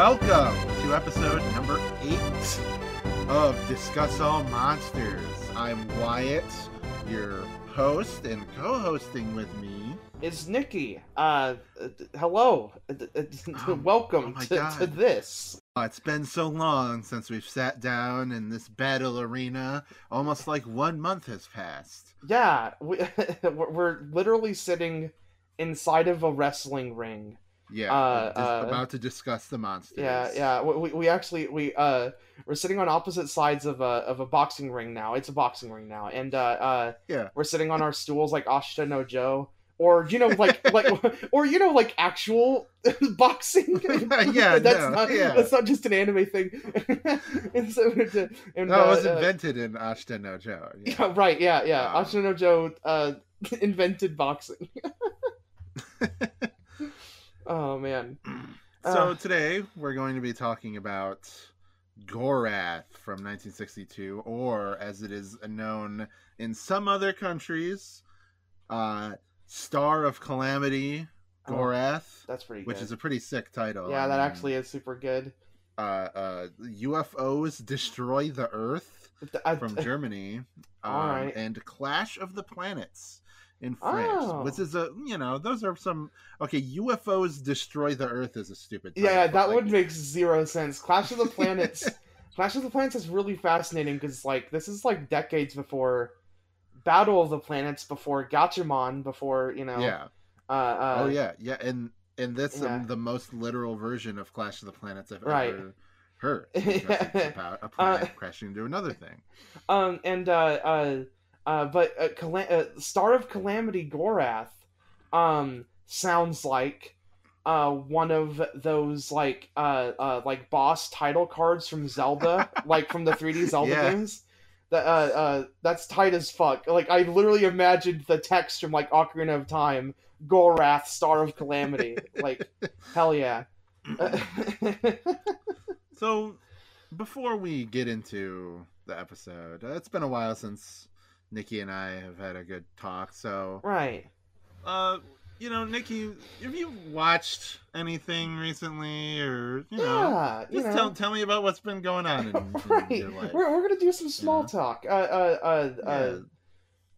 welcome to episode number eight of Discuss All Monsters. I'm Wyatt, your host, and co-hosting with me. It's Nikki. Uh, hello. Oh, Welcome oh to, to this. Uh, It's been so long since we've sat down in this battle arena. Almost like one month has passed. Yeah, we, we're literally sitting inside of a wrestling ring. Yeah, Uh, uh, about to discuss the monsters. Yeah, yeah. We, we- actually we uh we're sitting on opposite sides of a of a boxing ring now. It's a boxing ring now, and uh uh Yeah. we're sitting on our stools like Ashita no Joe. Or you know, like like, or you know, like actual boxing. Yeah, that's no, not yeah. that's not just an anime thing. and so, and, No, it was uh, uh, invented in Ashita no Joe. Yeah. Yeah, right. Yeah, yeah. Um, Ashita no Joe uh, invented boxing. Oh man. So Uh. today we're going to be talking about Gorath from 1962, or as it is known in some other countries, uh, Star of Calamity Oh, Gorath, That's pretty good. which is a pretty sick title. yeah, that actually is super good. uh, uh, UFOs destroy the Earth from Germany, um, Alright. and Clash of the Planets in France, Oh. which is a you know those are some okay. UFOs destroy the Earth is a stupid. Title, yeah, that like, would make zero sense. Clash of the Planets. Clash of the Planets is really fascinating because like this is like decades before Battle of the Planets, before Gatchaman, before you know. Yeah. Uh, uh, oh yeah, yeah, and and that's yeah. um, the most literal version of Clash of the Planets I've Right. ever heard. it's about a planet crashing into another thing. Um, and uh, uh, uh, but uh, Cala- uh, Star of Calamity Gorath, um, sounds like uh one of those like uh uh like boss title cards from Zelda, like from the 3D Zelda Yeah. games. That uh uh that's tight as fuck. Like I literally imagined the text from like Ocarina of Time, Gorath, Star of Calamity. like hell yeah. So before we get into the episode, uh, it's been a while since Nikki and I have had a good talk. So, right. uh, you know, Nikki, have you watched anything recently, or you know, yeah, you just know. tell tell me about what's been going on in, in right. your life. We're, we're gonna do some small Yeah. talk. Uh, uh, uh, yeah, uh, You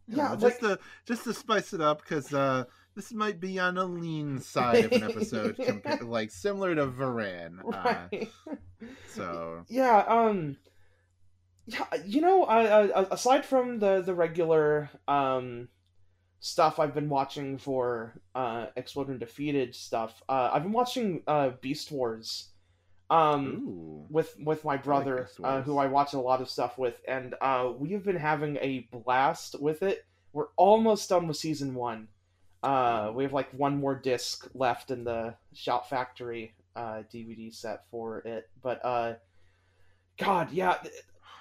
yeah, know, like- just to just to spice it up because uh, this might be on a lean side of an episode, compa- like similar to Varan. Uh, right. so yeah. Um. Yeah. You know, uh, aside from the the regular um stuff I've been watching for uh Explode and Defeated stuff, uh, I've been watching uh Beast Wars. Um. ooh, with with my brother Beast uh, who I watch a lot of stuff with, and uh, we have been having a blast with it. We're almost done with season one. Uh, we have like one more disc left in the Shout Factory uh, DVD set for it, but uh, God, yeah,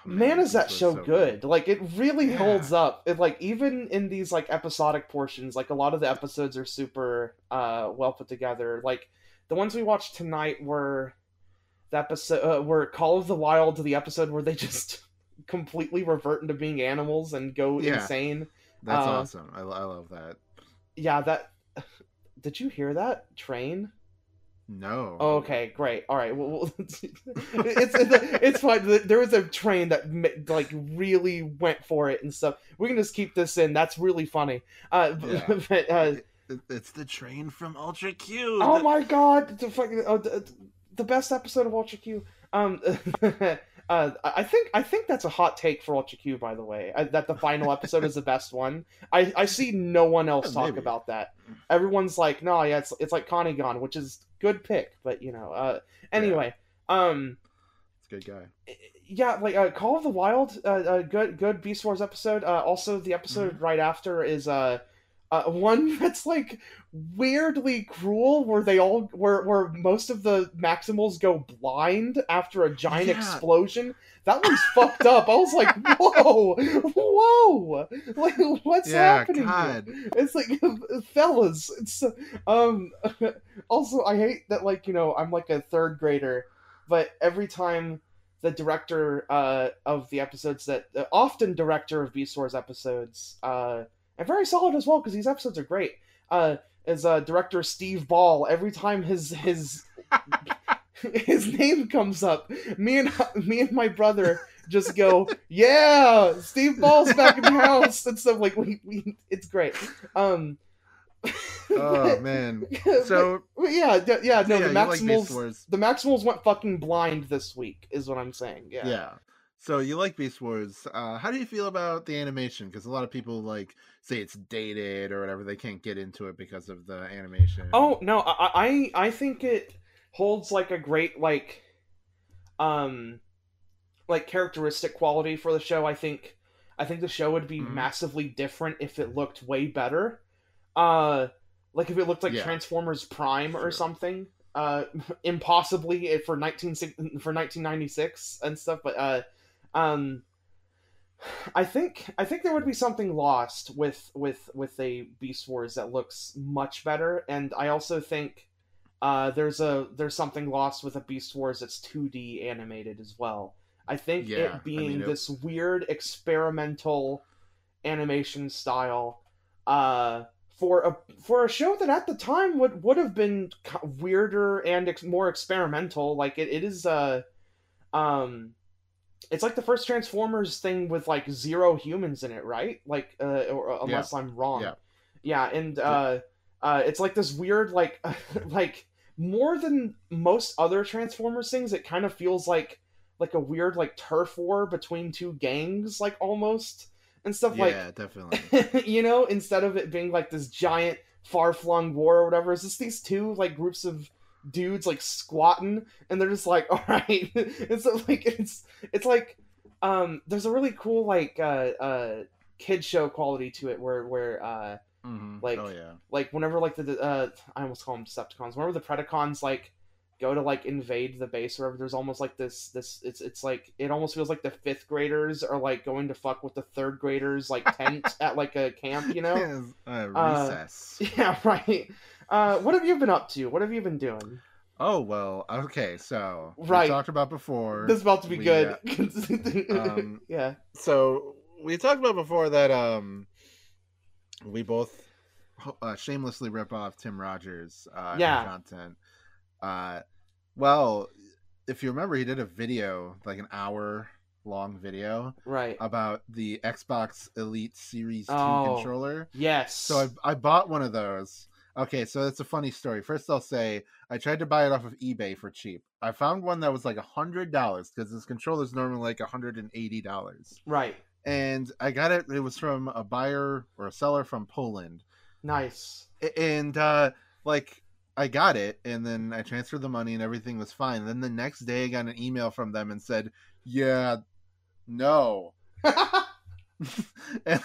man, is that show so good? Like it really Yeah. holds up. It like even in these like episodic portions, like a lot of the episodes are super uh, well put together. Like the ones we watched tonight were the episode uh, were Call of the Wild, the episode where they just completely revert into being animals and go Yeah. insane. That's uh, awesome. I, I love that. Yeah, that. Did you hear that train? No. Oh, okay, great. All right. Well, well it's it's it's fine. There was a train that like really went for it and stuff. We can just keep this in. That's really funny. Uh, Yeah. but, uh, It's the train from Ultra Q. oh The- my god, the fucking oh, the, the best episode of Ultra Q. Um, uh, I think I think that's a hot take for Ultra Q. By the way, I, that the final episode is the best one. I I see no one else Yeah, talk maybe. about that. Everyone's like, no, yeah, it's it's like Kanegon, which is good pick, but you know, uh, anyway, um. It's a good guy. yeah like uh, call of the wild uh, uh good good beast wars episode uh also the episode Mm-hmm. right after is uh uh, one that's like weirdly cruel, where they all, where where most of the Maximals go blind after a giant Yeah. explosion. That one's fucked up. I was like, whoa, whoa, like what's yeah, happening? here? God. It's like, fellas. It's um. Also, I hate that. Like you know, I'm like a third grader, but every time the director uh, of the episodes that uh, often director of Beast Wars episodes, uh, and very solid as well because these episodes are great. Uh, is uh, director Steve Ball. Every time his his his name comes up. Me and me and my brother just go, yeah, Steve Ball's back in the house and stuff like we, we it's great. Um Oh man. So but yeah, d- yeah, no, yeah, the you like Maximals the Maximals went fucking blind this week, is what I'm saying. Yeah. Yeah. So you like Beast Wars. Uh, how do you feel about the animation? Because a lot of people like say it's dated or whatever. They can't get into it because of the animation. Oh no, I I I think it holds like a great like um like characteristic quality for the show. I think I think the show would be Mhm. massively different if it looked way better. Uh like if it looked like Yeah. Transformers Prime or something. Uh impossibly for 19 for 1996 and stuff, but uh um I think I think there would be something lost with with with a Beast Wars that looks much better, and I also think uh, there's a there's something lost with a Beast Wars that's 2D animated as well. I think Yeah, it being mean, it- this weird experimental animation style uh, for a for a show that at the time would would have been weirder and ex- more experimental. Like it, it is uh um it's like the first Transformers thing with like zero humans in it, right? Like, uh, or, or- unless I'm wrong. Yeah. Yeah, and uh, uh, it's like this weird, like, like more than most other Transformers things. It kind of feels like like a weird like turf war between two gangs, like almost and stuff yeah, definitely. you know instead of it being like this giant far flung war or whatever. It's just these two like groups of dudes like squatting and they're just like all right it's like it's it's like um there's a really cool like uh uh kid show quality to it where where uh Mhm. Like- oh yeah. like whenever like the uh i almost call them decepticons whenever the predacons like go to like invade the base or whatever there's almost like this this it's it's like it almost feels like the fifth graders are like going to fuck with the third graders like tent at like a camp you know uh, Uh, recess. yeah right uh what have you been up to what have you been doing Oh well. Okay. So Right. we talked about before. this is about to be we, good uh, um, yeah so we talked about before that um we both uh, shamelessly rip off Tim Rogers uh Yeah. content. Uh well, if you remember he did a video, like an hour long video right about the Xbox Elite Series 2 Oh. controller. yes So I I bought one of those. Okay, so it's a funny story. First, I'll say I tried to buy it off of eBay for cheap. I found one that was like a hundred dollars because this controller is normally like a hundred and eighty dollars, right and I got it. It was from a buyer or a seller from Poland, nice and uh, like I got it, and then I transferred the money, and everything was fine. Then the next day, I got an email from them and said, "Yeah, no." and,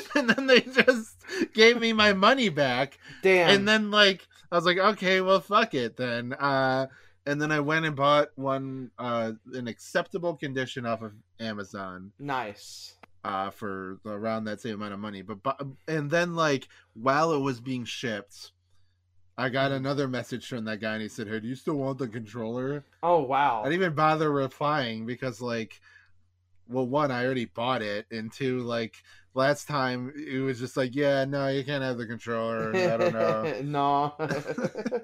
and then they just gave me my money back. Damn. and then like i was like okay well fuck it then. Uh and then i went and bought one uh in acceptable condition off of amazon nice. uh for around that same amount of money. But bu- and then like while it was being shipped i got Mm-hmm. another message from that guy and he said hey do you still want the controller? Oh wow. I didn't even bother replying because, like, well, one, I already bought it, and two, like, last time it was just like, yeah, no, you can't have the controller. I don't know. no.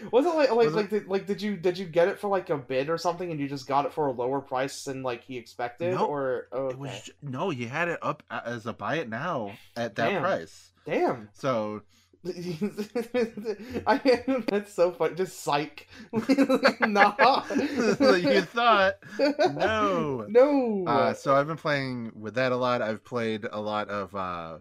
was it like like Was it- like did, like did you did you get it for like a bid or something and you just got it for a lower price than like he expected Nope. or oh, It was okay. no, you had it up as a buy it now at that Damn. price. damn So I, that's so fun just psych nah you thought no. no Uh, so I've been playing with that a lot. I've played a lot of uh,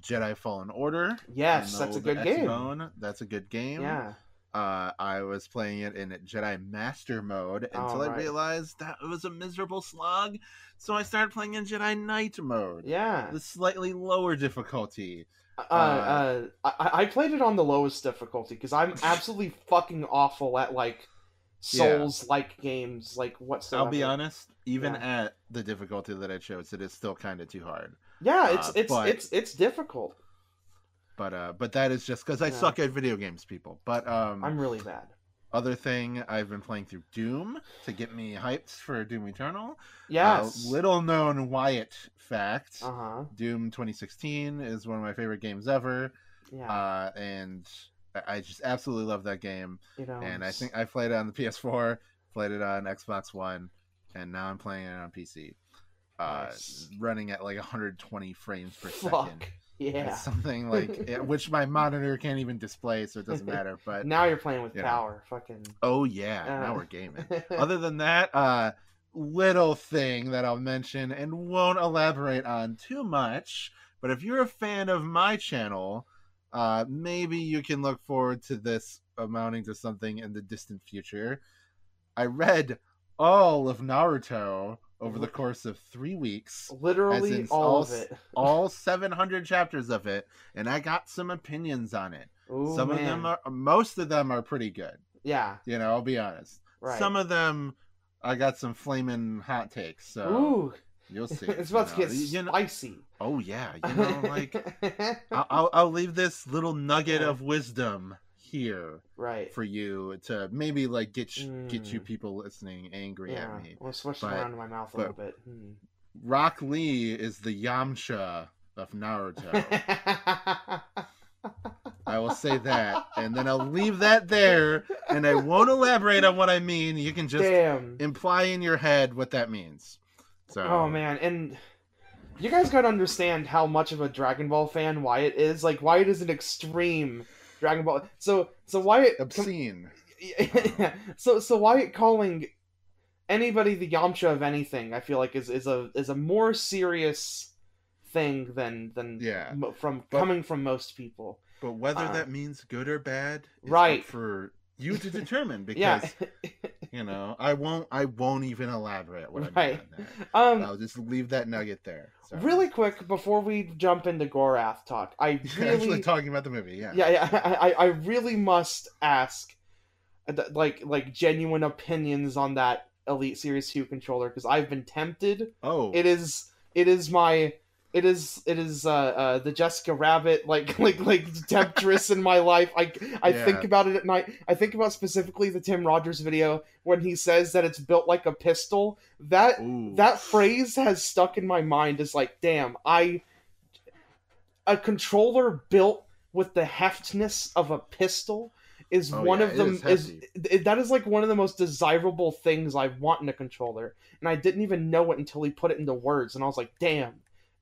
Jedi Fallen Order. yes that's a good game That's a good game. yeah uh, I was playing it in Jedi Master mode until I realized that it was a miserable slog. So I started playing in Jedi Knight mode, yeah the slightly lower difficulty. Uh, uh, I, I played it on the lowest difficulty because I'm absolutely fucking awful at like Souls like games like whatsoever. I'll be honest, even Yeah. at the difficulty that I chose, it is still kind of too hard. Yeah, it's Uh, it's but- it's it's difficult. But uh, but that is just because I Yeah. suck at video games, people. But um, I'm really bad. Other thing, I've been playing through Doom to get me hyped for Doom Eternal. Yes. Uh, little known Wyatt fact. Uh huh. Doom 2016 is one of my favorite games ever. Yeah. uh, and I- I just absolutely love that game, You know, and I think I played it on the PS4, played it on Xbox One, and now I'm playing it on PC, uh, Nice. running at like 120 frames per fuck. second. Yeah. It's something like yeah, which my monitor can't even display, so it doesn't matter. But Now you're playing with you know. power. Fucking. oh yeah, Uh. now we're gaming. Other than that, uh, little thing that I'll mention and won't elaborate on too much. But if you're a fan of my channel, uh, maybe you can look forward to this amounting to something in the distant future. I read all of Naruto over the course of three weeks, Literally all all of it. all 700 chapters of it, and I got some opinions on it. Ooh, some of them are, most of them are pretty good. Yeah. You know, I'll be honest. Right. Some of them, I got some flaming hot takes. So Ooh. you'll see. it's about you to know. get You know- spicy. oh yeah, you know, like I'll, I'll I'll leave this little nugget Yeah. of wisdom here right. for you to maybe like get sh- get you Mm. people listening angry Yeah. at me. We'll switch But- around in my mouth a little bit. Hmm. Rock Lee is the Yamcha of Naruto. I will say that, and then I'll leave that there, and I won't elaborate on what I mean. You can just Damn. imply in your head what that means. So, Oh man, and you guys gotta understand how much of a Dragon Ball fan Wyatt is. Like Wyatt is an extreme Dragon Ball. So so Wyatt. obscene. so so Wyatt calling anybody the Yamcha of anything, I feel like is is a is a more serious thing than than Yeah. from But- coming from most people. But whether Uh, that means good or bad, is Right. for you to determine. Because Yeah. you know, I won't. I won't even elaborate what I mean Right. on that. um. I'll just leave that nugget there. So. Really quick before we jump into Gorath talk, I Actually, really talking about the movie. Yeah. yeah, yeah. I, I, I really must ask, uh, like, like genuine opinions on that Elite Series Two controller because I've been tempted. Oh. It is, it is my, it is, it is uh, uh the Jessica Rabbit like, like, like temptress in my life. I, I think about it at night. I think about specifically the Tim Rogers video when he says that it's built like a pistol. That Ooh. that phrase has stuck in my mind as like damn i a controller built with the heftness of a pistol is Oh, one yeah, of them is is, that is like one of the most desirable things i want in a controller and i didn't even know it until he put it into words and i was like damn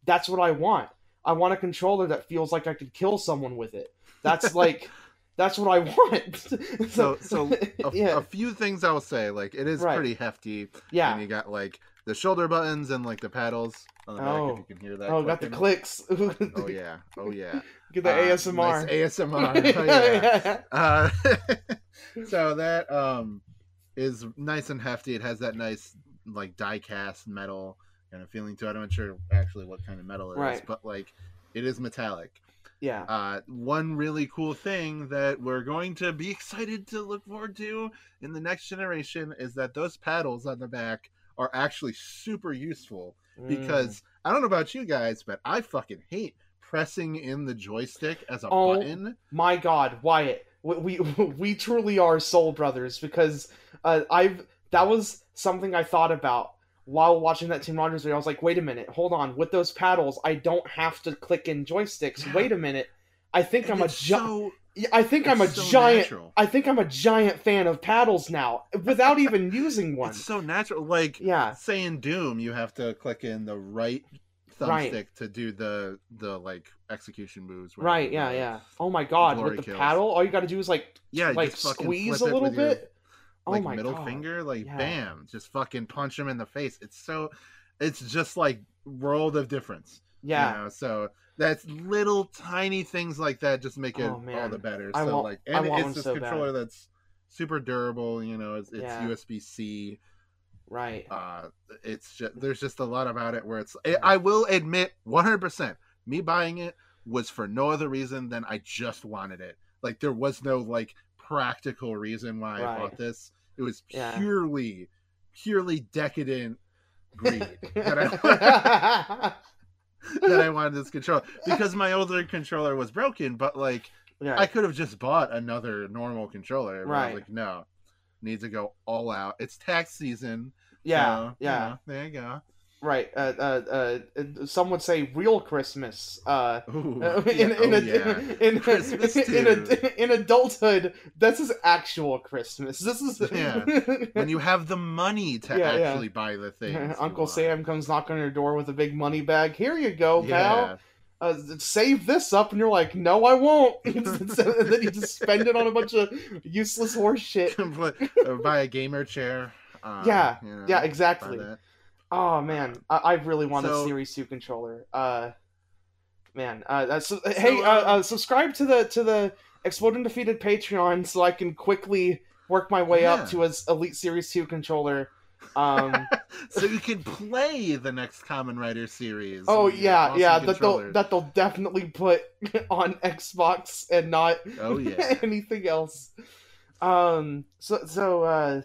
that's what i want i want a controller that feels like i could kill someone with it that's like that's what i want So, so a, yeah a few things I will say. Like, it is Right. pretty hefty. yeah And you got like the shoulder buttons and like the paddles on the back. Oh. If you can hear that. oh got the clicks Oh yeah. Oh yeah. get the Uh, asmr nice ASMR. Oh, yeah. Uh, so that um is nice and hefty. It has that nice like die cast metal kind of feeling to it. I'm not sure actually what kind of metal it is, Right. but like it is metallic. yeah Uh, one really cool thing that we're going to be excited to look forward to in the next generation is that those paddles on the back are actually super useful Mm. because I don't know about you guys, but I fucking hate pressing in the joystick as a Oh, button. my god wyatt we we, we truly are soul brothers because uh, i've that was something i thought about while watching that Tim Rogers video, I was like, wait a minute, hold on. With those paddles, I don't have to click in joysticks. Wait a minute. I think And I'm a gi- so, I think I'm a so giant natural. I think I'm a giant fan of paddles now without even using one. It's so natural. Like Yeah. saying Doom, you have to click in the right thumbstick Right. to do the the like execution moves. Right, yeah, yeah. Oh my god, with the kills. paddle, all you got to do is like Yeah, like squeeze a little bit. your, oh like my middle god. finger, like Yeah. bam, just fucking punch him in the face. It's so, it's just like world of difference. you Yeah. know? So that's little tiny things like that just make it Oh, all the better. I so like, and it's this so bad. controller that's super durable. You know, it's, it's Yeah. USB C. Right. Uh, it's just there's just a lot about it where it's. I I will admit, 100. percent Me buying it was for no other reason than I just wanted it. Like there was no like practical reason why I bought this. It was Yeah. purely, purely decadent greed that I that I wanted this controller because my older controller was broken. But like yeah. I could have just bought another normal controller. Right. like, no, needs to go all out. It's tax season. yeah. so, you yeah. know, there you go. Right. Uh, uh, uh, some would say real Christmas. Uh, Ooh, yeah, in, in, oh, a, yeah. in, Christmas in, a, in adulthood, this is actual Christmas. This is Yeah. when you have the money to Yeah, actually buy the things. you Uncle. Sam comes knocking on your door with a big money bag. Here you go, pal. Uh, save this up, and you're like, no, I won't. and then you just spend it on a bunch of useless horse shit. Uh, buy a gamer chair. Uh, Yeah, you know, Yeah, exactly. Oh man, I, I really want So- a Series Two controller. Uh, man, uh, uh, so, hey, uh, uh, uh, subscribe to the to the Explode and Defeated Patreon so I can quickly work my way Yeah. up to a s- Elite Series Two controller. Um, so you can play the next Kamen Rider series. oh yeah, awesome yeah, that they'll that they'll definitely put on Xbox and not Oh yeah. anything else. Um, so so uh,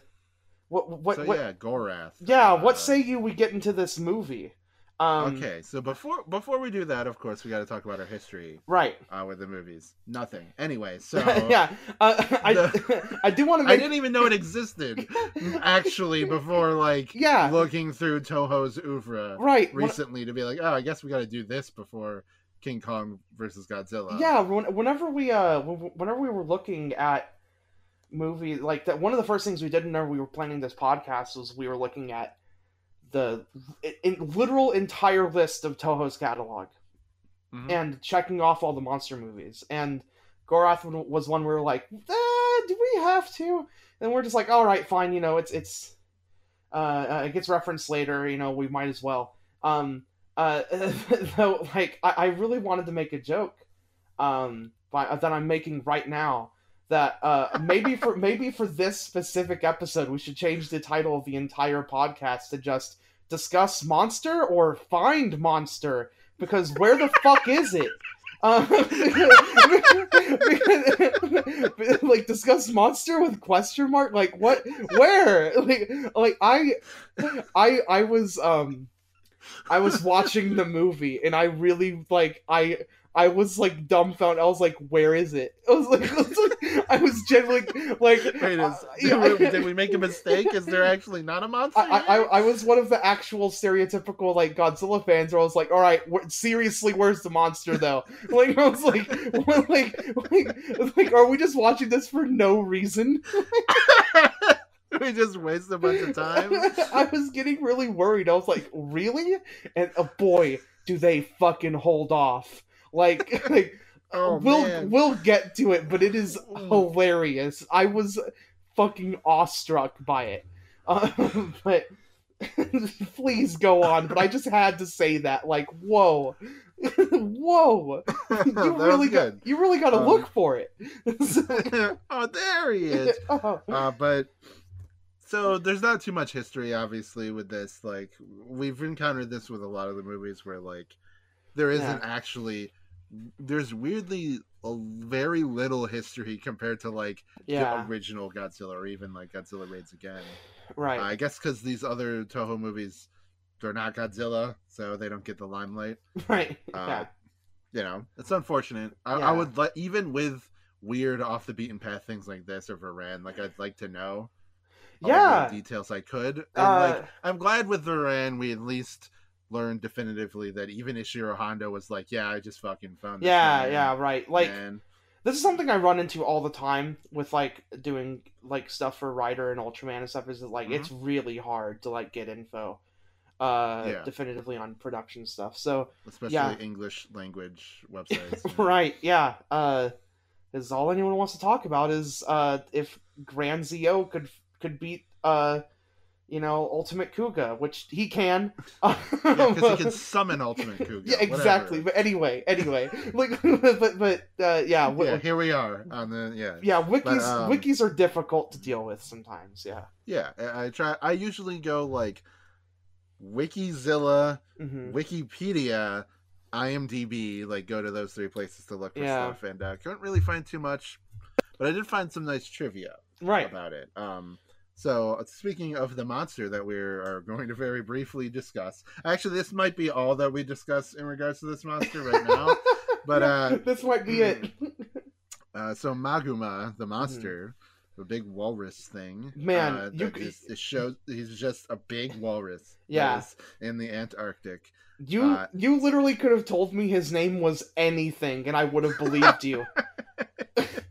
what what so what? yeah, Gorath. Yeah, what Uh, say you we get into this movie? Um, okay, so before before we do that, of course, we got to talk about our history Right. uh, with the movies. Nothing. Anyway, so yeah. Uh, I The- I do want to I didn't even know it existed actually before like Yeah. looking through Toho's oeuvre Right. when- recently to be like, oh, I guess we got to do this before King Kong versus Godzilla. yeah. When, whenever we uh whenever we were looking at movies like that, one of the first things we did whenever we were planning this podcast was we were looking at the in, literal entire list of Toho's catalog. Mhm. and checking off all the monster movies. And Gorath was one where we were like, eh, do we have to? And we're just like, all right, fine. You know, it's it's uh, uh, it gets referenced later. You know, we might as well. Um, uh, though, like, I, I really wanted to make a joke, um, but, that I'm making right now. That uh, maybe for maybe for this specific episode, we should change the title of the entire podcast to just discuss monster or find monster because where the fuck is it? Uh, like discuss monster with question mark like what where like like i i i was um i was watching the movie and i really like i i was like dumbfounded i was like where is it i was like i was, like, I was genuinely like Wait, uh, is, yeah, did, we, did we make a mistake? Is there actually not a monster? I, I. I was one of the actual stereotypical like Godzilla fans where I was like, all right, wh- seriously, where's the monster though? like I was like, like, like, like, are we just watching this for no reason? we just waste a bunch of time. I was getting really worried. I was like, really? And uh, boy, do they fucking hold off! Like, like Oh we'll man. we'll get to it, but it is hilarious. I was fucking awestruck by it. Um, but please go on. But I just had to say that, like, whoa, whoa, you really got good. you really got to Um, look for it. oh, there he is. Oh, Uh, but so there's not too much history, obviously, with this. Like we've encountered this with a lot of the movies where like there isn't actually there's weirdly a very little history compared to like yeah, the original Godzilla or even like Godzilla Raids Again. right. I guess because these other Toho movies they're not Godzilla, so they don't get the limelight. right. Uh, yeah. You know, it's unfortunate. I, I would like even with weird off the beaten path things like this or Varan, like I'd like to know Yeah. details I could. And Uh, like I'm glad with Varan we at least learned definitively that even Ishiro Honda was like, Yeah, I just fucking found this Yeah, man, yeah, right. Like this is something I run into all the time with like doing like stuff for Rider and Ultraman and stuff. Is that like Mhm. it's really hard to like get info, uh, Yeah. definitively on production stuff. So especially yeah. English language websites. right, yeah. Uh, is all anyone wants to talk about is uh if Grand Zi-O could could beat uh, you know, Ultimate Kuuga, which he can. Yeah, because he can summon Ultimate Kuuga. Yeah, exactly. whatever. But anyway, anyway, like, but but uh, yeah, yeah, here we are on the yeah. yeah, wikis um, wikis are difficult to deal with sometimes. Yeah. Yeah, I try. I usually go like Wikizilla, hmm Wikipedia, IMDb. Like go to those three places to look for Yeah. stuff, and uh, couldn't really find too much, but I did find some nice trivia Right. about it. Um, so uh, speaking of the monster that we are going to very briefly discuss, actually, this might be all that we discuss in regards to this monster right now. But, uh, this might be it. Uh, so Maguma, the monster, the big walrus thing. Man, uh, you is, it shows he's just a big walrus. Yeah. in the Antarctic. You Uh, you literally could have told me his name was anything, and I would have believed you.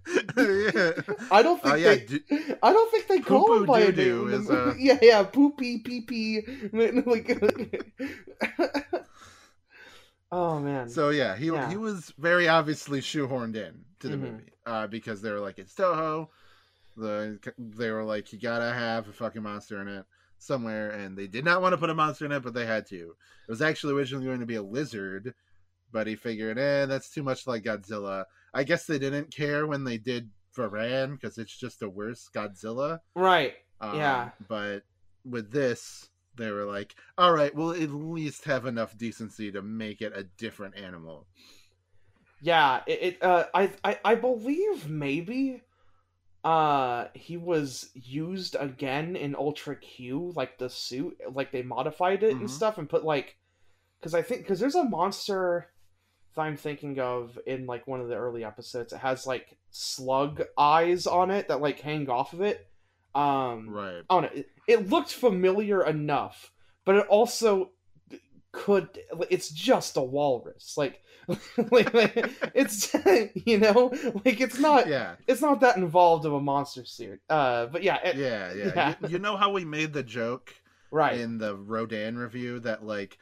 I don't think Uh, yeah, they. d- I don't think they call him by a name. is, uh. Yeah, yeah, poopy pee pee. Like, oh man. So yeah, he Yeah. he was very obviously shoehorned in to the Mhm. movie uh, because they were like it's Toho. The they were like you gotta have a fucking monster in it somewhere, and they did not want to put a monster in it, but they had to. It was actually originally going to be a lizard, but he figured, eh, that's too much like Godzilla. I guess they didn't care when they did Varan because it's just a worse Godzilla. right. Um, Yeah. But with this, they were like, all right, we'll at least have enough decency to make it a different animal. Yeah. It. it uh. I. I. I believe maybe. Uh, he was used again in Ultra Q, like the suit, like they modified it and Mhm. stuff, and put like, because I think because there's a monster that I'm thinking of in like one of the early episodes. It has like slug eyes on it that like hang off of it. Um, Right. On. It, it looked familiar enough, but it also could. It's just a walrus. Like, like, like, it's you know, like it's not. Yeah. It's not that involved of a monster suit. Uh, but yeah, it, Yeah. Yeah. Yeah. You, you know how we made the joke right. in the Rodan review that like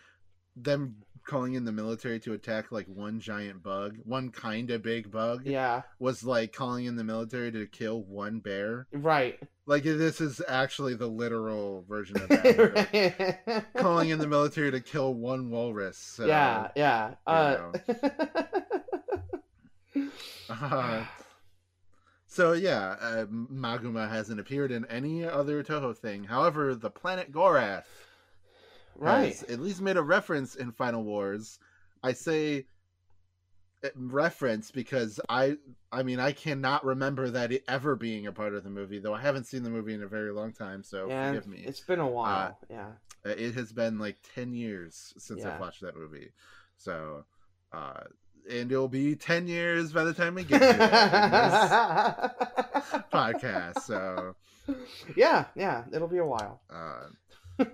them calling in the military to attack like one giant bug, one kind of big bug, yeah, was like calling in the military to kill one bear. right. Like this is actually the literal version of that. Right. calling in the military to kill one walrus. So, yeah, yeah. Uh, Uh, so yeah, uh, Maguma hasn't appeared in any other Toho thing. However, the planet Gorath right. at least made a reference in Final Wars. I say uh, reference because I I mean I cannot remember that it ever being a part of the movie, though I haven't seen the movie in a very long time, so Yeah, forgive me. It's been a while. yeah. Uh, It has been like 10 years since Yeah. I've watched that movie. So, uh, and it'll be 10 years by the time we get to this podcast. So, yeah, yeah. It'll be a while. uh,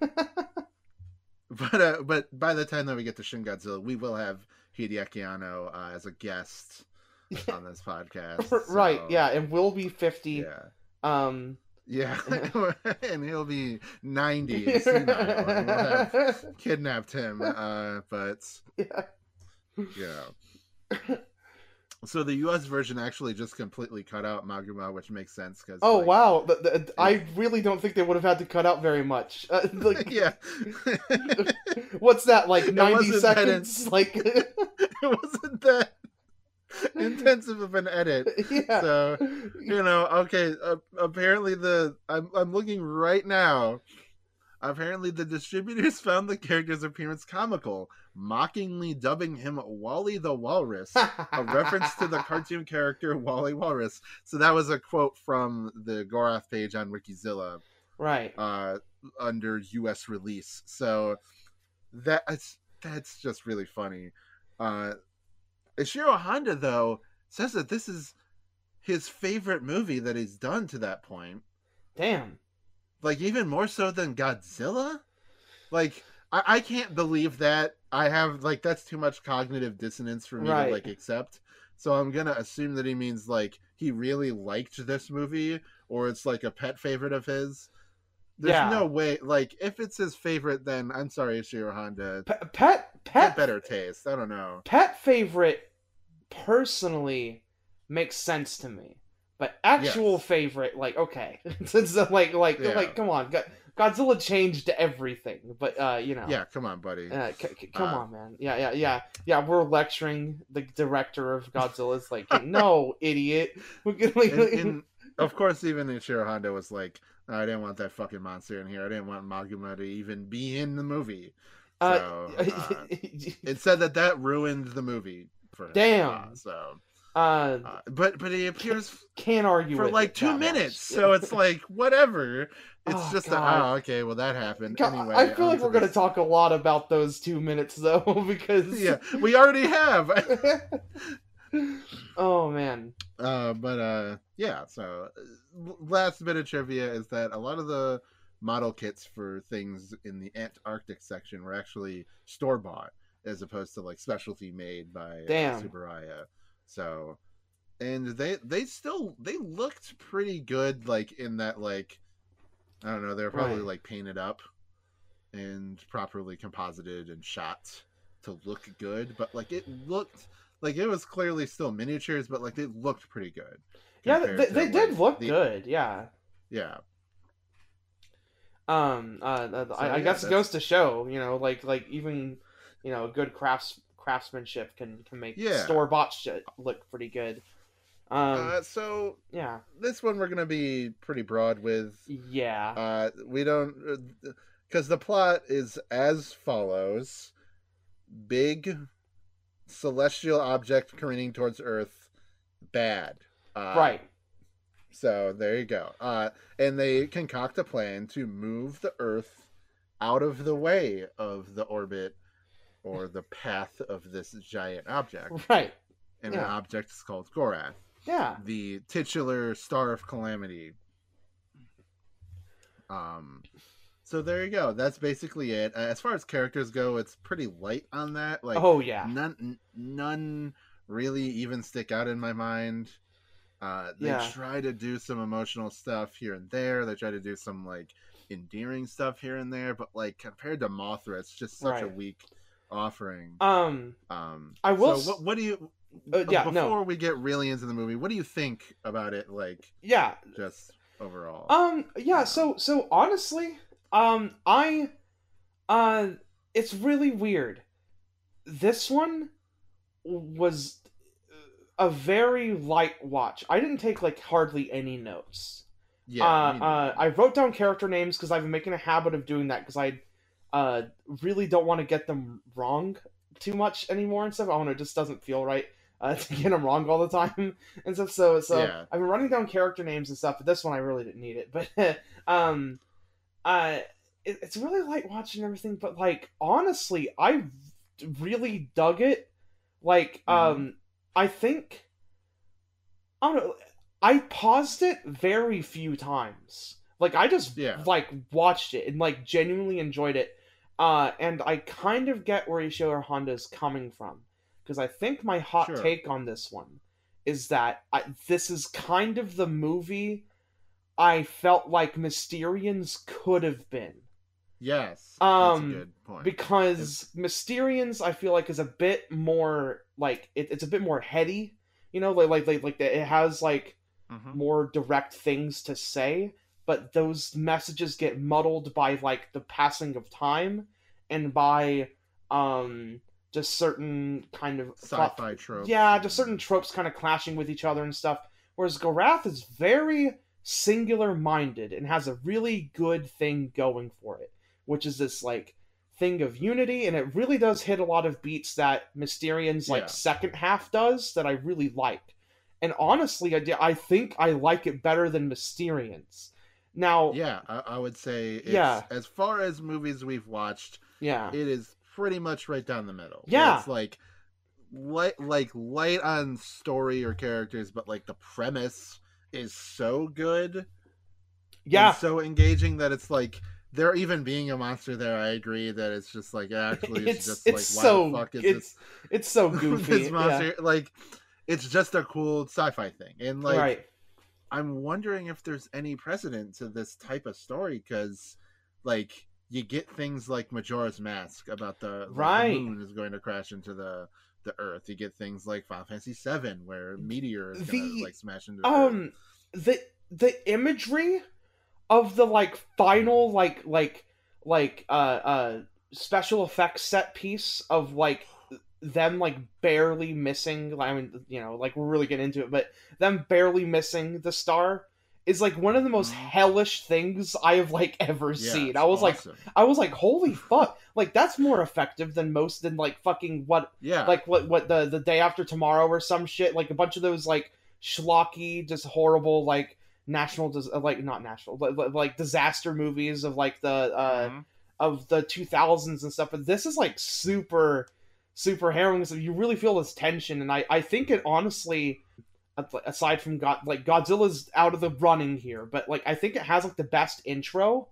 but, uh, but by the time that we get to Shin Godzilla, we will have Hideaki Anno uh, as a guest on this podcast. right. Yeah, and we'll be fifty. Yeah. Um. Yeah. and he'll be 90 senile, we'll kidnapped him. Uh, but Yeah. yeah. So the U.S. version actually just completely cut out Maguma, which makes sense because. Oh wow! The, the, I really don't think they would have had to cut out very much. Uh, like, yeah. what's that? Like ninety seconds? Like, it wasn't that intensive of an edit. yeah. So you know, okay. Uh, apparently, the I'm I'm looking right now. Apparently, the distributors found the character's appearance comical, mockingly dubbing him Wally the Walrus, a reference to the cartoon character Wally Walrus. So that was a quote from the Gorath page on Wikizilla right. uh, under U.S. release. So that's that's just really funny. Uh, Ishiro Honda though says that this is his favorite movie that he's done to that point. Damn. Like even more so than Godzilla. Like I, I can't believe that. I have like that's too much cognitive dissonance for me Right. to like accept. So I'm gonna assume that he means like he really liked this movie, or it's like a pet favorite of his. There's Yeah. no way. Like if it's his favorite, then I'm sorry, Ishiro Honda. Pe- pet pet better taste. I don't know. pet favorite personally makes sense to me but actual Yes. favorite like okay uh, like like Yeah. like come on godzilla changed everything but uh you know Yeah, come on, buddy. uh, c- c- come Uh, on man yeah yeah yeah yeah we're lecturing the director of godzilla's like no idiot like, and, and of course, even Ishiro Honda was like, I didn't want that fucking monster in here. I didn't want Maguma to even be in the movie. uh, So uh, it said that that ruined the movie for him. Damn. Uh, so, uh uh, but but he appears can't argue for like two minutes, so it's like whatever. It's Oh, just a, oh okay, well that happened God, anyway. I feel like we're gonna talk a lot about those two minutes though, because Yeah, we already have. oh man, Uh, but uh, yeah. So uh, last bit of trivia is that a lot of the model kits for things in the Antarctic section were actually store bought as opposed to like specialty made by uh, Damn. Tsuburaya. So, and they they still they looked pretty good like in that like I don't know they're probably Right. like painted up and properly composited and shot to look good, but like it looked like it was clearly still miniatures, but like it looked pretty good. Yeah, compared they, to, they did like, look the- good. Yeah. Yeah, Um. Uh. uh, So, I, I yeah, guess it goes to show, you know, like like even, you know, good crafts craftsmanship can can make Yeah. store bought shit look pretty good. Um. uh, so yeah. this one we're gonna be pretty broad with. Yeah. Uh, we don't because the plot is as follows: big celestial object careening towards Earth, bad. Uh, right. So there you go. Uh, and they concoct a plan to move the Earth out of the way of the orbit or the path of this giant object. Right. And an Yeah. object is called Gorath, Yeah. the titular star of calamity. Um, so there you go. That's basically it. Uh, as far as characters go, it's pretty light on that. Like oh yeah. none none really even stick out in my mind uh they Yeah. try to do some emotional stuff here and there they try to do some like endearing stuff here and there but like compared to mothra it's just such a weak offering Um. um I will so what, what do you Uh, yeah. before No. we get really into the movie what do you think about it like Yeah. just overall Um. Yeah. So. So honestly, um, I, uh, it's really weird. This one was a very light watch. I didn't take like hardly any notes. yeah uh, uh. I wrote down character names because I've been making a habit of doing that because I uh, really don't want to get them wrong too much anymore and stuff. I don't know, it just doesn't feel right uh, to get them wrong all the time and stuff. So, so Yeah. I've been running down character names and stuff, but this one I really didn't need it. But um, uh, it, it's really light watching everything. But like honestly, I really dug it. Like Mhm. um, I think I don't know. I paused it very few times. Like I just Yeah. like watched it and like genuinely enjoyed it. Uh, and I kind of get where Ishiro Honda is coming from because I think my hot Sure. take on this one is that I, this is kind of the movie I felt like Mysterians could have been yes um, that's a good point because Mysterians I feel like is a bit more like it, it's a bit more heady, you know, like like like, like it has like Mhm. more direct things to say, but those messages get muddled by like the passing of time and by um just certain kind of sci-fi tropes yeah, just certain tropes kind of clashing with each other and stuff. Whereas Gorath is very singular minded and has a really good thing going for it, which is this like thing of unity, and it really does hit a lot of beats that Mysterian's like Yeah. second half does that I really like. And honestly, I, I think I like it better than Mysterians. Now, Yeah, I, I would say it's, Yeah. as far as movies we've watched, yeah, it is pretty much right down the middle. Yeah. It's like light like light on story or characters, but like the premise is so good. yeah, so engaging that it's like there even being a monster there, I agree that it's just like actually it's, it's just it's like so why the fuck is it's it's so this goofy. this monster like it's just a cool sci-fi thing. And like right. I'm wondering if there's any precedent to this type of story because, like, you get things like Majora's Mask about the, the moon is going to crash into the the Earth. You get things like Final Fantasy VII where meteor is The- to like smash into the Earth. um the the imagery of the like final like like like uh uh special effects set piece of like them like barely missing I mean you know like we're really getting into it but them barely missing the star is like one of the most Mhm. hellish things I have like ever Yeah, seen. I was like. I was like holy fuck like that's more effective than most than like fucking what yeah, like what what the the day after tomorrow or some shit like a bunch of those like schlocky just horrible like national dis- uh, like not national but, like disaster movies of like the uh Mhm. of the 2000s and stuff but this is like super super harrowing so you really feel this tension and i i think it honestly aside from God, like Godzilla's out of the running here, but like I think it has like the best intro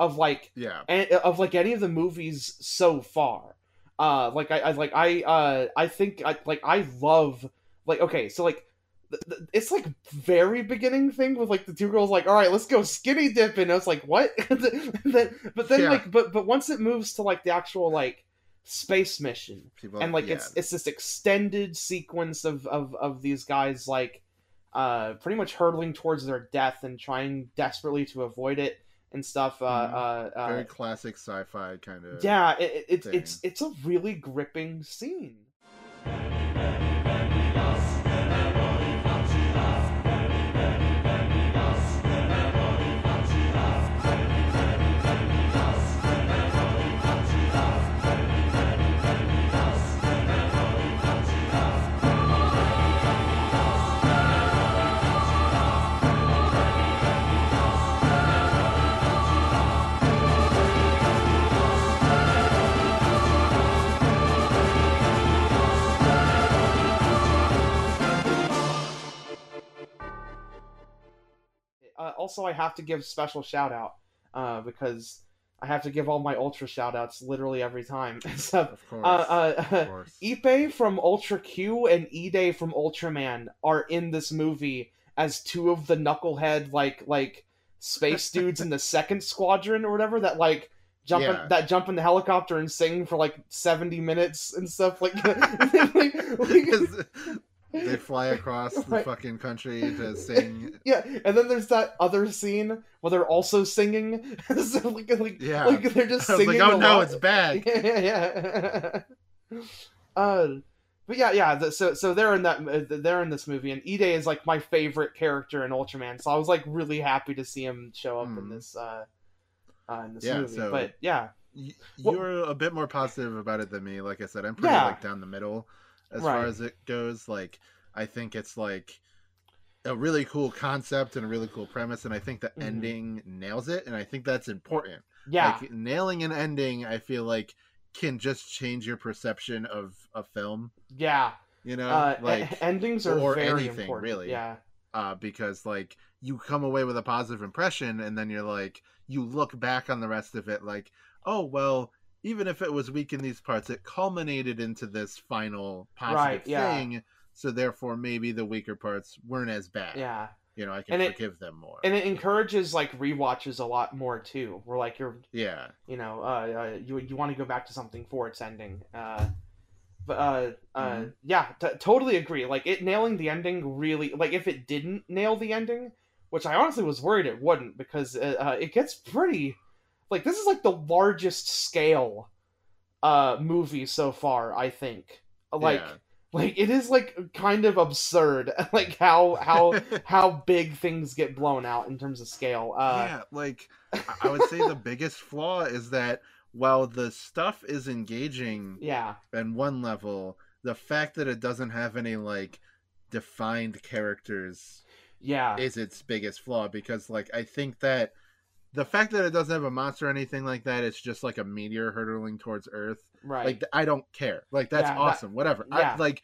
of like Yeah. and of like any of the movies so far. Uh, like I, I like I uh I think I like I love like okay so like th- th- it's like very beginning thing with like the two girls like all right let's go skinny dipping and I was like what but then Yeah. like but but once it moves to like the actual like space mission People, and like yeah. it's it's this extended sequence of of of these guys like uh pretty much hurtling towards their death and trying desperately to avoid it and stuff uh Mhm. uh, uh very classic sci-fi kind of. yeah it, it, it's it's it's a really gripping scene also i have to give special shout out uh because i have to give all my ultra shout outs literally every time so Of course. uh, uh, of course. Ippei from Ultra Q and Ide from Ultraman are in this movie as two of the knucklehead like like space dudes in the second squadron or whatever that like jump in, that jump in the helicopter and sing for like 70 minutes and stuff like, like, like- they fly across the Right. fucking country to sing. yeah and then there's that other scene where they're also singing so like, like, Yeah. like they're just singing like, oh no, along. it's bad. yeah, yeah. uh, but yeah, yeah. The, so so they're in that uh, they're in this movie, and Ide is like my favorite character in Ultraman. So I was like really happy to see him show up in Mhm. this uh, uh in this Yeah, movie. so- But yeah, Y- You're a bit more positive about it than me. Like I said, I'm pretty Yeah. like down the middle as far as it goes. Like I think it's like a really cool concept and a really cool premise, and I think the Mhm. ending nails it, and I think that's important. yeah, Like nailing an ending, I feel like can just change your perception of a film. yeah. You know, Uh, like endings are or very anything, important. really. Yeah, uh, because like you come away with a positive impression and then you're like you look back on the rest of it like oh well even if it was weak in these parts it culminated into this final positive Right, yeah. thing so therefore maybe the weaker parts weren't as bad yeah. you know i can And it- forgive them more And it encourages like rewatches a lot more too. Where like you're yeah you know, uh, uh you you want to go back to something for its ending. Uh, but uh, uh, Mhm. yeah, t- totally agree. Like it nailing the ending really, like if it didn't nail the ending, which I honestly was worried it wouldn't, because uh, uh, it gets pretty, like this is like the largest scale, uh, movie so far. I think, like, Yeah. like it is like kind of absurd, like how how how big things get blown out in terms of scale. Uh, yeah like I- would say the biggest flaw is that while the stuff is engaging yeah, on one level the fact that it doesn't have any like defined characters yeah, is its biggest flaw because like I think that the fact that it doesn't have a monster or anything like that, it's just like a meteor hurtling towards Earth. right. Like I don't care. Like that's Yeah, that- awesome. Whatever. yeah. I, like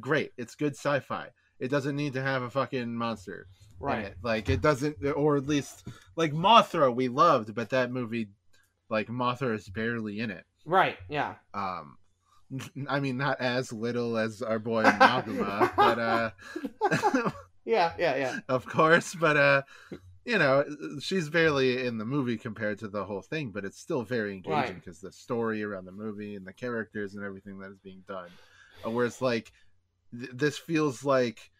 great. It's good sci-fi. It doesn't need to have a fucking monster. in right. it. Like it doesn't, or at least like Mothra we loved, but that movie, like Mothra is barely in it. Right. Yeah. Um, I mean, not as little as our boy Maguma, but uh. yeah. Yeah. Yeah. of course but uh you know she's barely in the movie compared to the whole thing but it's still very engaging Right. because the story around the movie and the characters and everything that is being done Uh, whereas like th- this feels like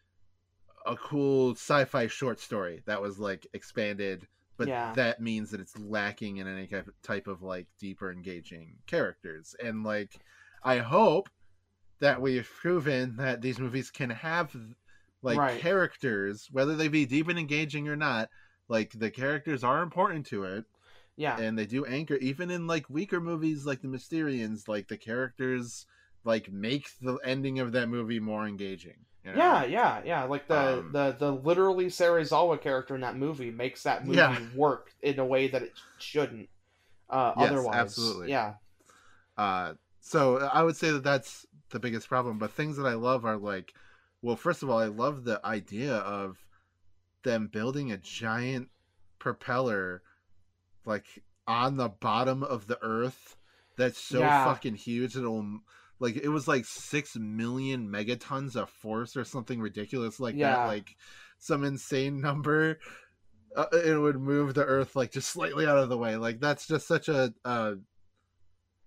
a cool sci-fi short story that was like expanded but Yeah. that means that it's lacking in any type type of like deeper engaging characters and like i hope that we've proven that these movies can have like Right. characters whether they be deep and engaging or not like the characters are important to it Yeah. and they do anchor even in like weaker movies like the mysterians like the characters like make the ending of that movie more engaging you know? Yeah, yeah, yeah. Like the Um, the the literally Serizawa character in that movie makes that movie Yeah. work in a way that it shouldn't. Uh, Yes, otherwise, absolutely. Yeah, Uh, so I would say that that's the biggest problem. But things that I love are like well, first of all, I love the idea of them building a giant propeller like on the bottom of the earth that's so Yeah. fucking huge it'll like it was like 6 million megatons of force or something ridiculous like Yeah. that like some insane number uh, it would move the earth like just slightly out of the way like that's just such a uh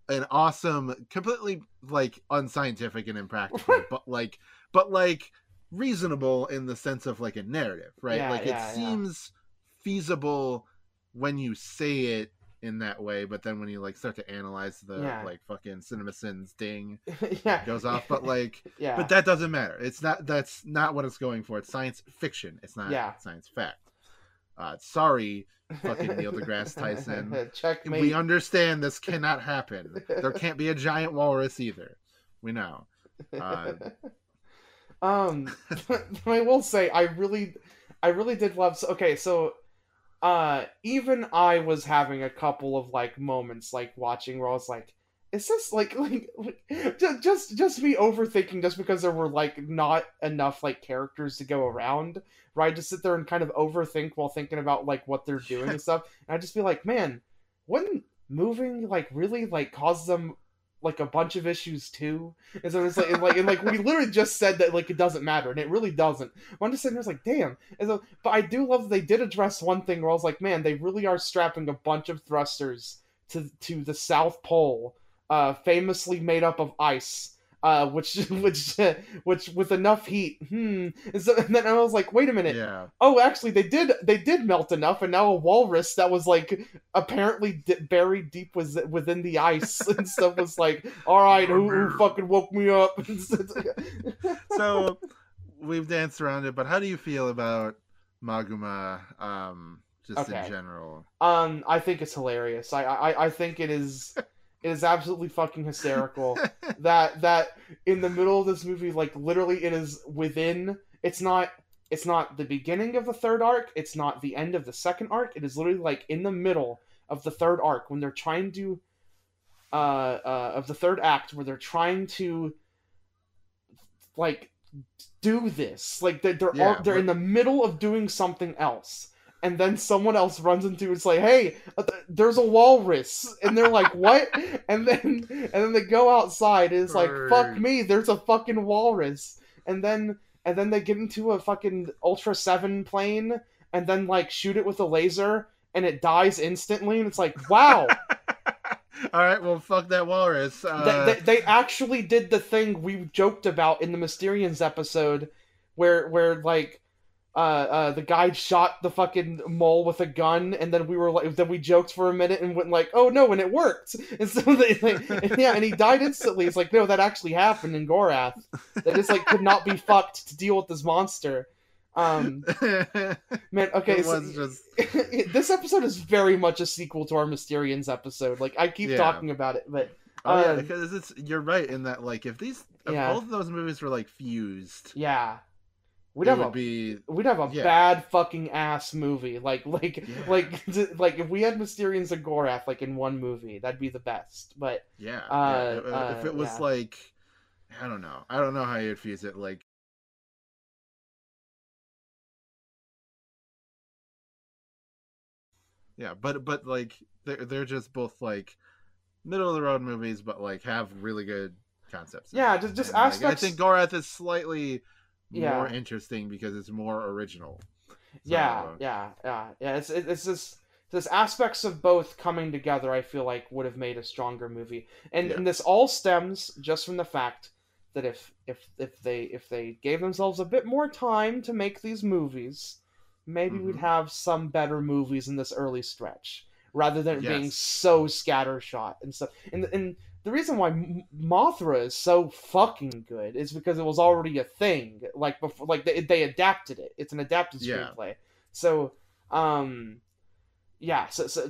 an awesome completely like unscientific and impractical but like but like reasonable in the sense of like a narrative right Yeah, like yeah, it yeah. seems feasible when you say it in that way but then when you like start to analyze the Yeah. like fucking cinemasins ding yeah. goes off but like yeah. but that doesn't matter it's not that's not what it's going for it's science fiction it's not Yeah. science fact uh sorry fucking Neil deGrasse Tyson. Checkmate. we understand this cannot happen there can't be a giant walrus either we know Uh, um, I will say I really, I really did love. Okay, so, uh, even I was having a couple of like moments like watching where I was like, "Is this like like, like ju- just just me overthinking just because there were like not enough like characters to go around?" Where I just sit there and kind of overthink while thinking about like what they're doing and stuff, and I just be like, "Man, wouldn't moving like really like cause them?" Like a bunch of issues too and so it's like, and like, and like we literally just said that like it doesn't matter, and it really doesn't. But I'm just sitting there, like, damn. And so, but I do love that they did address one thing where I was like, man, they really are strapping a bunch of thrusters to to the South Pole, uh, famously made up of ice, uh, which which which with enough heat. Hmm. And, so, and then I was like, wait a minute. yeah Oh, actually, they did they did melt enough, and now a walrus that was like apparently di- buried deep was within the ice and stuff was like, all right, who, who fucking woke me up? so we've danced around it but how do you feel about maguma um just Okay. in general um, I think it's hilarious. I I I think it is it is absolutely fucking hysterical. that that in the middle of this movie like literally it is within it's not it's not the beginning of the third arc it's not the end of the second arc it is literally like in the middle of the third arc when they're trying to uh uh of the third act where they're trying to like do this like they're they're, Yeah, all, they're in the middle of doing something else and then someone else runs into it's like hey uh, there's a walrus. And they're like what? And then and then they go outside and it's like fuck me there's a fucking walrus. And then and then they get into a fucking ultra 7 plane and then like shoot it with a laser and it dies instantly and it's like wow. All right well fuck that walrus uh, they, they, they actually did the thing we joked about in the Mysterians episode, where where like uh, uh the guy shot the fucking mole with a gun, and then we were like, then we joked for a minute and went like, oh no, and it worked, and so they like, and yeah, and he died instantly. It's like no, that actually happened in Gorath. That just like could not be fucked to deal with this monster. Um, man, okay, so just this episode is very much a sequel to our Mysterians episode. Like I keep Yeah. talking about it, but oh, yeah, um, because it's you're right in that like if these if Yeah. both of those movies were like fused Yeah. We'd it have a be we'd have a yeah. bad fucking ass movie. Like like Yeah. like like if we had Mysterians and Gorath like in one movie, that'd be the best. But yeah, Uh, yeah. If- if uh, it was yeah. like I don't know I don't know how you'd fuse it like yeah but but like they're they're just both like middle of the road movies but like have really good concepts Yeah, just- just like, aspects- I think Gorath is slightly Yeah. more interesting because it's more original yeah, So- yeah, yeah, yeah. It's it- it's just there's aspects of both coming together. I feel like would have made a stronger movie, and Yeah. and this all stems just from the fact that if if if they if they gave themselves a bit more time to make these movies, maybe we'd Mhm. have some better movies in this early stretch rather than it being Yes. so scattershot and stuff. And and the reason why M- Mothra is so fucking good is because it was already a thing. Like before, like they, they adapted it. It's an adapted Yeah. screenplay. So, um, yeah. So, so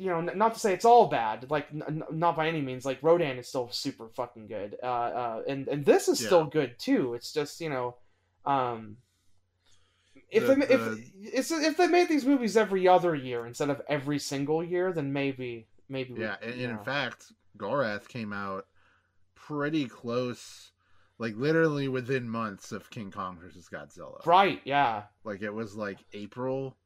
you know, not to say it's all bad. Like, n- n- not by any means. Like Rodan is still super fucking good. Uh, uh, and and this is Yeah. still good too. It's just you know, um. If The- they the- if if they made these movies every other year instead of every single year, then maybe maybe we- Yeah, and, you and in fact, Gorath came out pretty close like literally within months of King Kong versus Godzilla. Right, yeah. Like it was like April,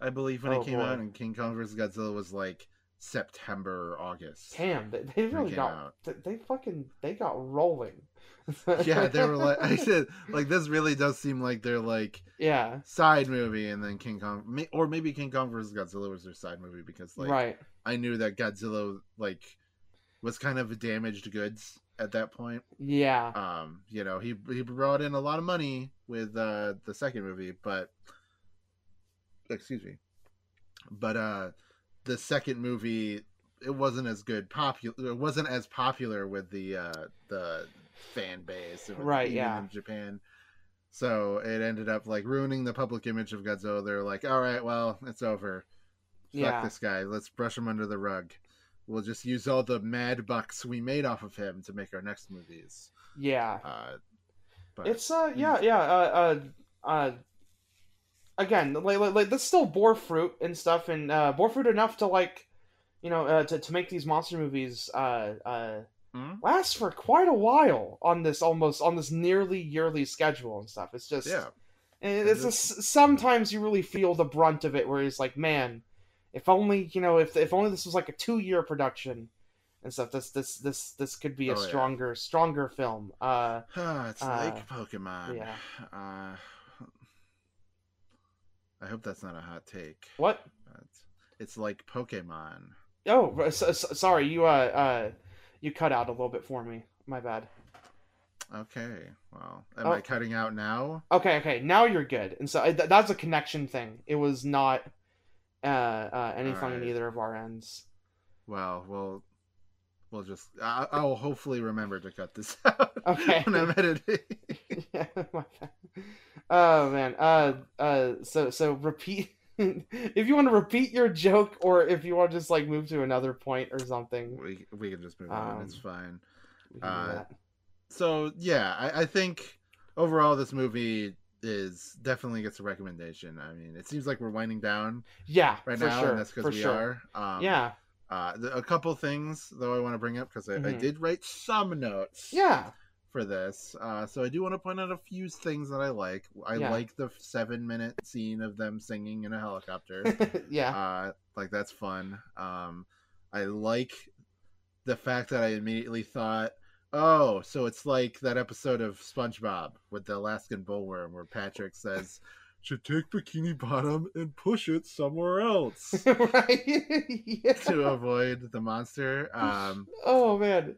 I believe, when Oh, it came boy. out, and King Kong versus Godzilla was like September or August. Damn, they, they really got they, they fucking they got rolling. yeah, they were like I said, like this really does seem like they're like yeah, side movie, and then King Kong, or maybe King Kong versus Godzilla was their side movie because like right. I knew that Godzilla like was kind of damaged goods at that point. Yeah, Um, you know, he he brought in a lot of money with uh the second movie, but excuse me. But uh the second movie it wasn't as good popular it wasn't as popular with the uh the fan base Right, yeah. in Japan. So it ended up like ruining the public image of Godzilla. They're like, "All right, well, it's over. Fuck Yeah. this guy. Let's brush him under the rug. We'll just use all the mad bucks we made off of him to make our next movies." yeah. Uh, but It's uh yeah yeah uh uh uh again like like, like this still bore fruit and stuff and uh bore fruit enough to like you know uh, to to make these monster movies uh uh Mhm. last for quite a while on this almost on this nearly yearly schedule and stuff. It's just yeah, And it's just sometimes you really feel the brunt of it, where it's like, man, if only you know, if if only this was like a two year production and stuff, this this this this could be a Oh, yeah. stronger stronger film. Uh, Ah, it's Uh, like Pokemon. yeah. Uh, I hope that's not a hot take. what? But it's like Pokemon. Oh, s- s- sorry, you uh uh, you cut out a little bit for me. My bad. Okay, well, am Oh. I cutting out now? Okay, okay, now you're good. And so th- that's a connection thing. It was not uh, uh anything on either of our ends. Well, we'll we'll just. I, I'll hopefully remember to cut this out. Okay. when I'm editing. yeah. Oh man. Uh uh so so repeat if you want to repeat your joke or if you want to just like move to another point or something. we we can just move on. It's Um, fine. we can do Uh, so yeah, I, I think overall this movie is definitely gets a recommendation. I mean, it seems like we're winding down Yeah, right for now, sure. and that's because we sure. are. Um, yeah. Uh, a couple things though I want to bring up because I, I Mhm. did write some notes. Yeah. For this, uh, so I do want to point out a few things that I like. I Yeah. like the seven-minute scene of them singing in a helicopter. yeah. uh like that's fun um i like the fact that i immediately thought oh so it's like that episode of spongebob with the alaskan bullworm where patrick says should take bikini bottom and push it somewhere else right. yeah. to avoid the monster um Oh man.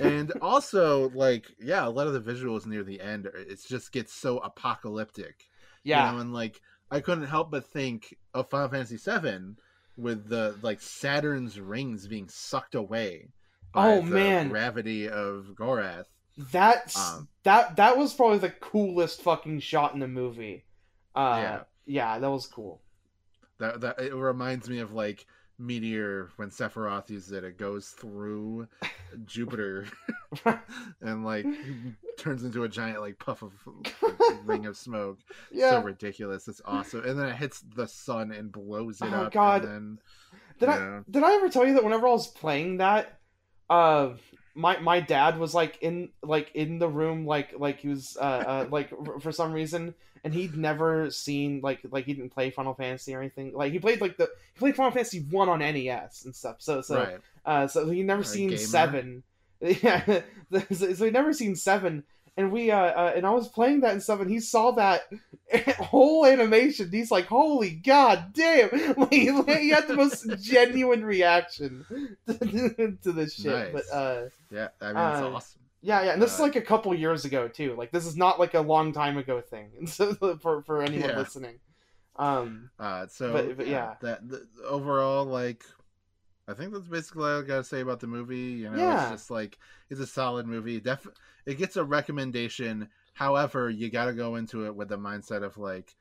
and also like yeah a lot of the visuals near the end it just gets so apocalyptic Yeah. you know, and like I couldn't help but think of Final Fantasy VII with the like Saturn's rings being sucked away. Oh, man. gravity of Gorath. That's Um, that that was probably the coolest fucking shot in the movie. Uh Yeah. yeah, that was cool. That that it reminds me of like Meteor when Sephiroth uses it. It goes through Jupiter and like turns into a giant like puff of ring of smoke. yeah. So ridiculous. It's awesome. And then it hits the sun and blows it Oh, up. God. And then Did I know, did I ever tell you that whenever I was playing that, uh, my my dad was like in like in the room like like he was uh, uh like for some reason and he'd never seen like like he didn't play Final Fantasy or anything. Like he played like the he played Final Fantasy one on NES and stuff so so right. uh so he never A seen seven. Yeah so, so he never seen seven and we uh, uh and I was playing that and stuff and he saw that whole animation he's like holy god damn like, he had the most genuine reaction to this shit Nice. but uh Yeah, I mean Uh, awesome. yeah yeah and this is Uh, like a couple years ago too like this is not like a long time ago thing and so for for anyone Yeah. listening um Uh, so, But- but yeah. that the, overall, like, I think that's basically all I gotta say about the movie. You know, Yeah. it's just like it's a solid movie. Def, it gets a recommendation. However, you gotta go into it with the mindset of like,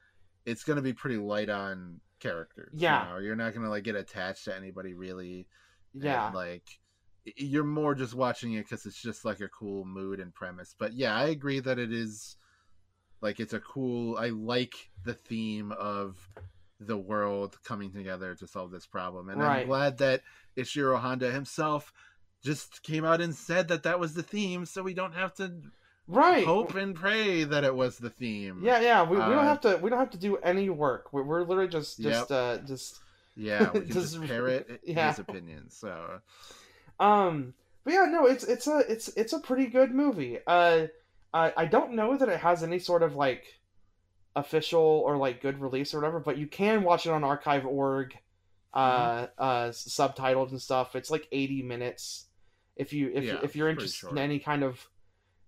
it's gonna be pretty light on characters. Yeah. you know? you're not gonna like get attached to anybody really. and, yeah like. You're more just watching it because it's just like a cool mood and premise. But yeah, I agree that it is like it's a cool i like the theme of the world coming together to solve this problem and Right. i'm glad that ishiro honda himself just came out and said that that was the theme, so we don't have to right hope and pray that it was the theme. Yeah, yeah. We, we don't Uh, have to. We don't have to do any work. We're, we're literally just just uh just Yeah, we can Just- just parrot yeah. his opinions. So um. But yeah, no. It's it's a it's it's a pretty good movie. Uh, I I don't know that it has any sort of like official or like good release or whatever, but you can watch it on Archive.org, uh, Mm-hmm. uh, subtitled and stuff. It's like eighty minutes. If you if Yeah, if you're interested in any kind of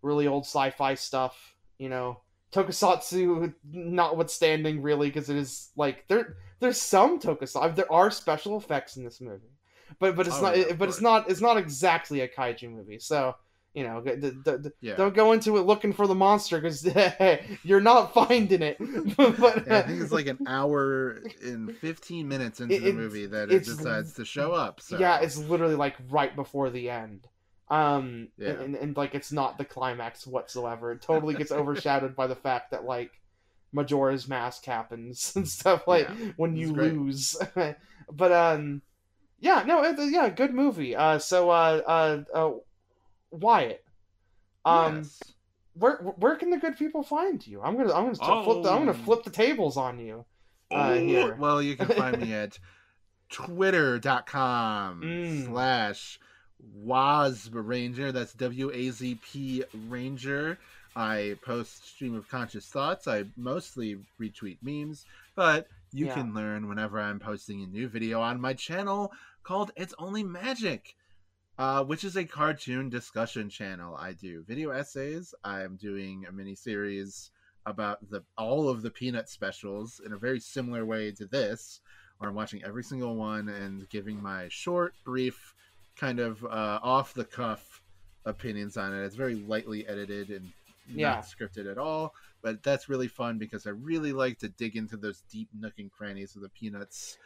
really old sci-fi stuff, you know, tokusatsu notwithstanding really because it is like there there's some tokusatsu there are special effects in this movie but but it's Oh, not yeah, of but it's not it's not exactly a kaiju movie so you know d- d- d- yeah. don't go into it looking for the monster because you're not finding it but Yeah, I think it's like an hour and 15 minutes into It- the movie that it decides to show up. So yeah it's literally like right before the end um Yeah. and, and, and like it's not the climax whatsoever it totally gets overshadowed by the fact that like majora's mask happens and stuff like Yeah, when you lose but um yeah no it, yeah good movie uh so uh uh, uh wyatt um Yes. where where can the good people find you i'm gonna i'm gonna start flip the, i'm gonna Oh. flip the tables on you uh, Oh, here. Well, you can find me at twitter.com Mm. slash Wazp Ranger. That's W A Z P Ranger. I post stream of conscious thoughts. I mostly retweet memes, but you Yeah. can learn whenever I'm posting a new video on my channel called It's Only Magic, uh, which is a cartoon discussion channel. I do video essays. I'm doing a mini series about the all of the peanut specials in a very similar way to this where i'm watching every single one and giving my short brief kind of uh, off the cuff opinions on it it's very lightly edited and Yeah. not scripted at all but that's really fun because i really like to dig into those deep nook and crannies of the peanuts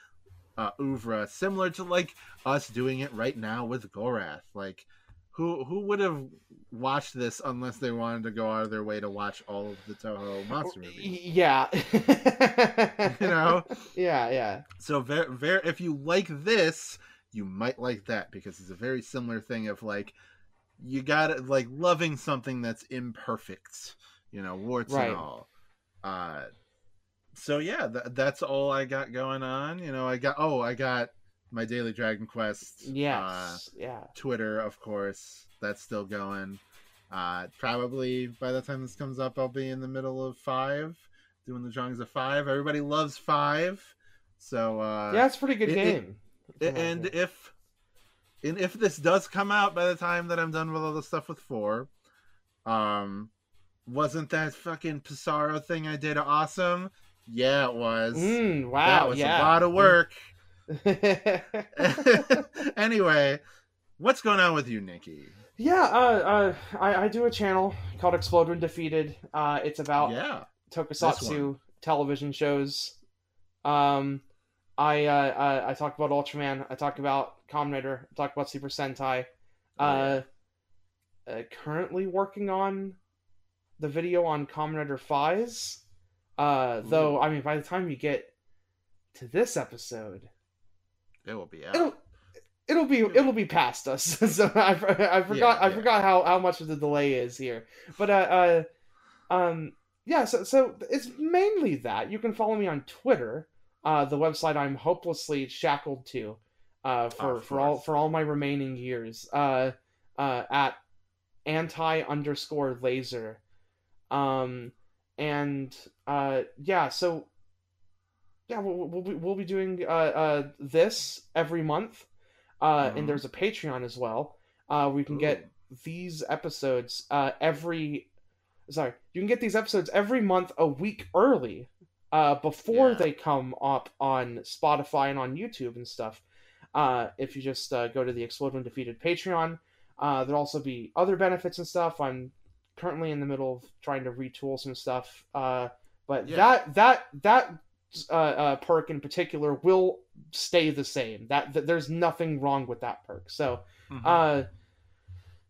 uh, oeuvre similar to like us doing it right now with gorath like who who would have watched this unless they wanted to go out of their way to watch all of the Toho monster movies? Yeah You know? yeah yeah So very, very, if you like this, you might like that because it's a very similar thing of like you got to like loving something that's imperfect, you know, warts Right. and all. Uh, so yeah, th- that's all I got going on. You know, I got oh, I got my daily Dragon Quest. yes Uh, yeah Twitter, of course, that's still going. Uh, probably by the time this comes up, I'll be in the middle of five, doing the drawings of five. Everybody loves five, so uh, yeah it's a pretty good it- it- game a- and if and if this does come out by the time that I'm done with all the stuff with four, um, wasn't that fucking Pisaro thing I did awesome? Yeah, it was. Mm, wow that was yeah a lot of work. anyway, what's going on with you, Nikki? yeah uh, uh I, I do a channel called explode when defeated uh it's about Yeah. tokusatsu television shows. Um, I, uh, uh, I talk about Ultraman. I talk about Kamen Rider. I talk about Super Sentai. Oh, Uh, uh, currently working on the video on Kamen Rider Faiz. Uh, though I mean, by the time you get to this episode, It will be out. it'll it'll be it'll be past us. so I, I forgot Yeah, I yeah. forgot how, how much of the delay is here. But uh, uh um yeah, so so it's mainly that. You can follow me on Twitter. Uh the website I'm hopelessly shackled to uh for for all for all my remaining years. Uh uh at anti underscore laser. Um and uh yeah, so yeah, we'll, we'll, be, we'll be doing uh, uh, this every month. Uh, Mhm. And there's a Patreon as well. Uh, we can get these episodes uh, every. Sorry, you can get these episodes every month a week early uh, before Yeah. they come up on Spotify and on YouTube and stuff. Uh, if you just uh, go to the Explode When Defeated Patreon, uh, there'll also be other benefits and stuff. I'm currently in the middle of trying to retool some stuff. Uh, but Yeah. that that that uh, uh, perk in particular will stay the same. That, that there's nothing wrong with that perk. So Mhm. uh,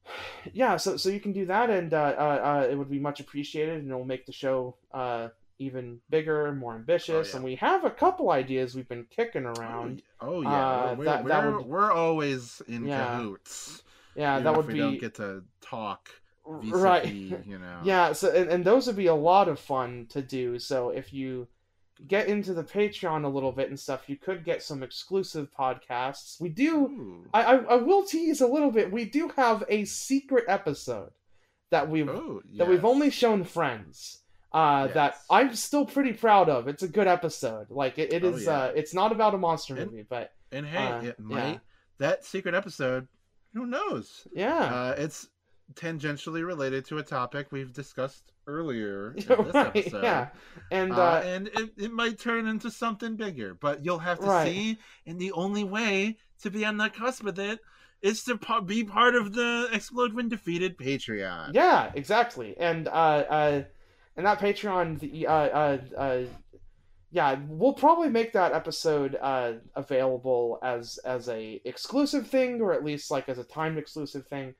yeah, so so you can do that, and uh, uh, uh, it would be much appreciated, and it'll make the show uh, even bigger, and more ambitious. Oh, yeah. And we have a couple ideas we've been kicking Oh, around. y- oh yeah, we're, that- we're, that we're, would- we're always in Yeah. cahoots. Yeah, that if would we be don't get to talk vis-a-vis, right. you know. Yeah, so and, and those would be a lot of fun to do. So if you get into the Patreon a little bit and stuff, you could get some exclusive podcasts. We do. I I, I will tease a little bit. We do have a secret episode that we've Oh, that we've only shown friends. Uh, That I'm still pretty proud of. It's a good episode. Like it, it Oh, is. yeah. uh, it's not about a monster And- movie, but And hey, uh, it yeah. might that secret episode. Who knows? yeah, Uh, it's tangentially related to a topic we've discussed earlier in this right, episode. yeah, and Uh, uh, and it, it might turn into something bigger, but you'll have to Right. see. And the only way to be on the cusp of it is to be part of the Explode When Defeated Patreon. Yeah, exactly. And uh, uh, and that Patreon, the uh, uh, uh, yeah, we'll probably make that episode uh available as as a exclusive thing, or at least like as a timed exclusive thing.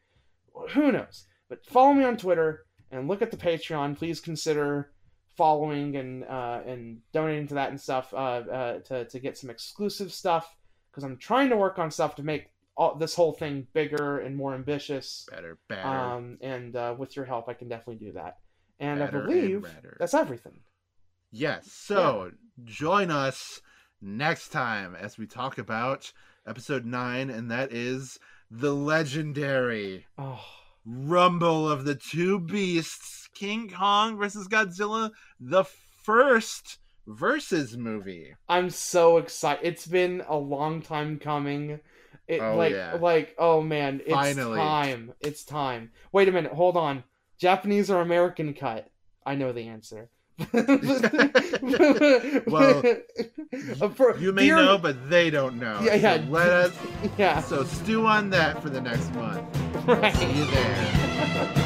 Who knows? But follow me on Twitter and look at the Patreon. Please consider following and uh, and donating to that and stuff uh, uh, to to get some exclusive stuff because I'm trying to work on stuff to make all, this whole thing bigger and more ambitious. Better, better, Um, and uh, with your help, I can definitely do that. And better, I believe better. that's everything. Yes. So join us next time as we talk about episode nine, and that is the legendary Oh, Rumble of the Two Beasts, King Kong versus Godzilla, the first versus movie. I'm so excited! It's been a long time coming. It Oh, like yeah. like oh man, it's Finally. time. It's time. Wait a minute, hold on. Japanese or American cut? I know the answer. Well, for- You may dear- know, but they don't know. Yeah, yeah. So let us. Yeah, So stew on that for the next month. right. See you there.